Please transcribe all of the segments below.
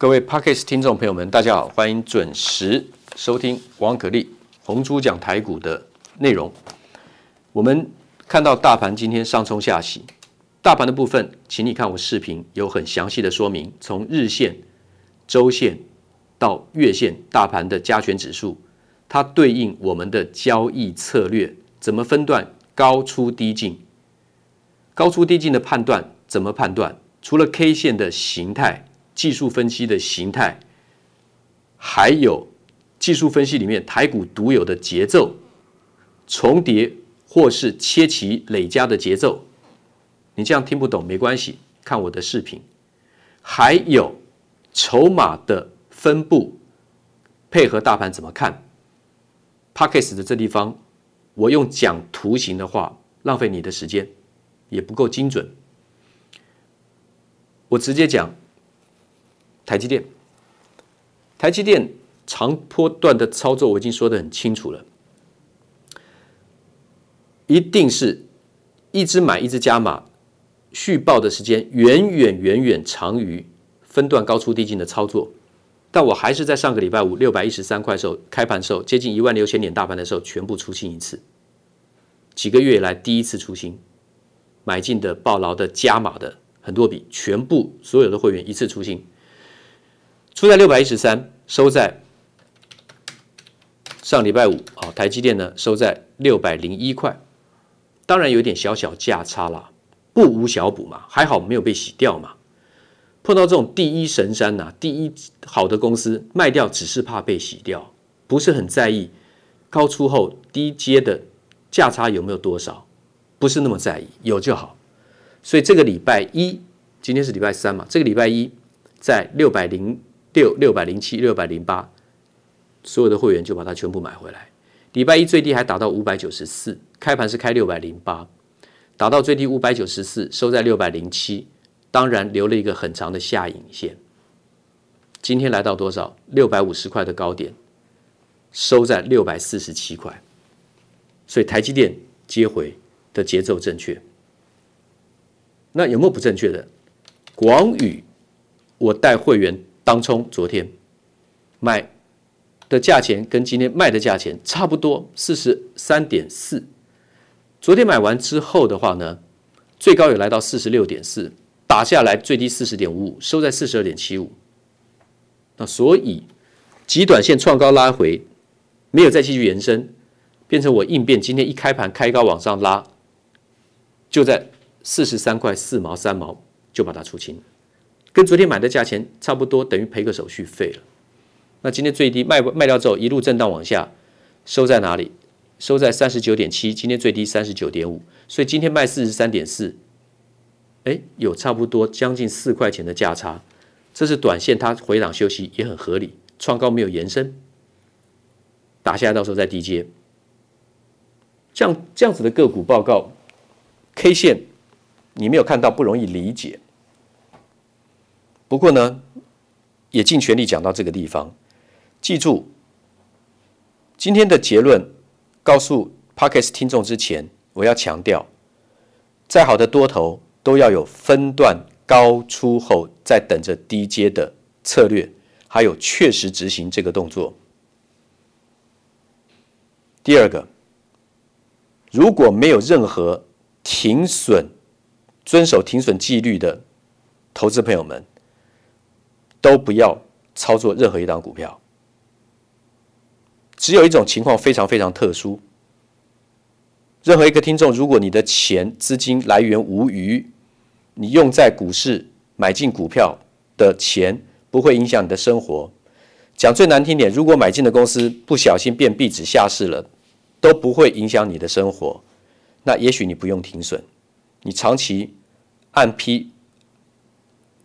各位 Podcast 听众朋友们，大家好，欢迎准时收听王可立红猪讲台股的内容。我们看到大盘今天上冲下洗，大盘的部分，请你看我视频有很详细的说明，从日线、周线到月线，大盘的加权指数，它对应我们的交易策略，怎么分段高出低进？高出低进的判断怎么判断？除了 K 线的形态。技术分析的形态，还有技术分析里面台股独有的节奏重叠或是切齐累加的节奏，你这样听不懂没关系，看我的视频。还有筹码的分布配合大盘怎么看？Podcast 的这地方，我用讲图形的话，浪费你的时间，也不够精准。我直接讲。台积电，台积电长波段的操作我已经说得很清楚了，一定是一直买一直加码，续报的时间远远远远长于分段高出低进的操作。但我还是在上个礼拜五六百一十三块时候开盘时候接近一万六千点大盘的时候全部出清一次，几个月以来第一次出清，买进的、抱牢的、加码的很多笔，全部所有的会员一次出清。出在六百一十三，收在上礼拜五啊。台积电呢收在六百零一块，当然有点小小价差啦，不无小补嘛，还好没有被洗掉嘛。碰到这种第一神山呐、第一好的公司卖掉，只是怕被洗掉，不是很在意高出后低阶的价差有没有多少，不是那么在意，有就好。所以这个礼拜一，今天是礼拜三嘛，这个礼拜一在六百零。六六百零七、六百零八，所有的会员就把它全部买回来。礼拜一最低还达到五百九十四，开盘是开六百零八，达到最低五百九十四，收在六百零七，当然留了一个很长的下影线。今天来到多少？六百五十块的高点，收在六百四十七块。所以台积电接回的节奏正确。那有没有不正确的？广宇，我带会员。当冲昨天买的价钱跟今天卖的价钱差不多，四十三点四。昨天买完之后的话呢，最高有来到四十六点四，打下来最低四十点五五，收在四十二点七五。那所以极短线创高拉回，没有再继续延伸，变成我应变。今天一开盘开高往上拉，就在四十三块四毛三毛就把它出清。跟昨天买的价钱差不多，等于赔个手续费了。那今天最低卖卖掉之后，一路震荡往下，收在哪里？收在三十九点七。今天最低三十九点五，所以今天卖四十三点四，哎，有差不多将近四块钱的价差。这是短线，它回档休息也很合理，创高没有延伸，打下来到时候再低接。这样这样子的个股报告，K 线你没有看到不容易理解。不过呢，也尽全力讲到这个地方。记住，今天的结论告诉 Podcast 听众之前，我要强调，再好的多头都要有分段高出后再等着低接的策略，还有确实执行这个动作。第二个，如果没有任何停损、遵守停损纪律的投资朋友们，都不要操作任何一档股票，只有一种情况非常非常特殊。任何一个听众，如果你的钱资金来源无余，你用在股市买进股票的钱不会影响你的生活。讲最难听点，如果买进的公司不小心变壁纸下市了，都不会影响你的生活。那也许你不用停损，你长期按批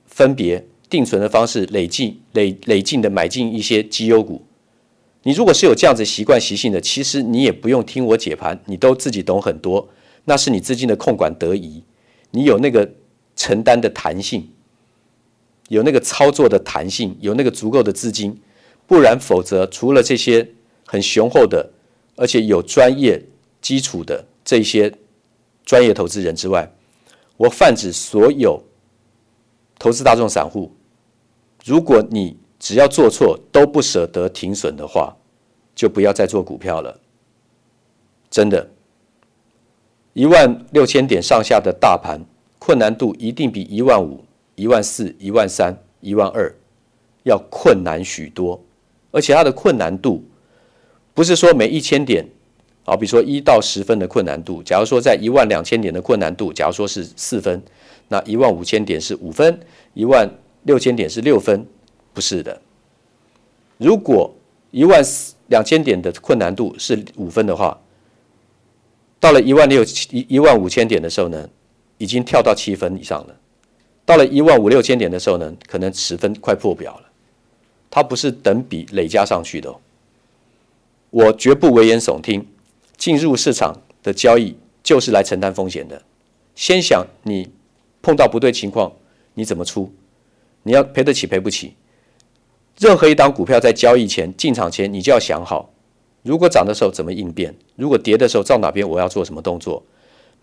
分别。定存的方式累计累累进的买进一些绩优股，你如果是有这样子习惯习性的，其实你也不用听我解盘，你都自己懂很多。那是你资金的控管得宜，你有那个承担的弹性，有那个操作的弹性，有那个足够的资金，不然否则除了这些很雄厚的，而且有专业基础的这些专业投资人之外，我泛指所有。投资大众散户，如果你只要做错都不舍得停损的话，就不要再做股票了。真的，一万六千点上下的大盘，困难度一定比一万五、一万四、一万三、一万二要困难许多。而且它的困难度不是说每一千点，好比说一到十分的困难度。假如说在一万两千点的困难度，假如说是四分，那一万五千点是五分，一万六千点是六分，不是的。如果一万两千点的困难度是五分的话，到了一万六一一万五千点的时候呢，已经跳到七分以上了。到了一万五六千点的时候呢，可能十分快破表了。它不是等比累加上去的哦。我绝不危言耸听，进入市场的交易就是来承担风险的。先想你碰到不对情况，你怎么出？你要赔得起赔不起？任何一档股票在交易前进场前，你就要想好，如果涨的时候怎么应变，如果跌的时候照哪边我要做什么动作。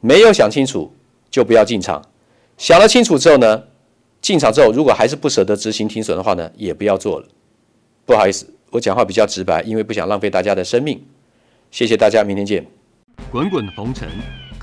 没有想清楚就不要进场。想了清楚之后呢，进场之后如果还是不舍得执行停损的话呢，也不要做了。不好意思，我讲话比较直白，因为不想浪费大家的生命。谢谢大家，明天见。滚滚红尘，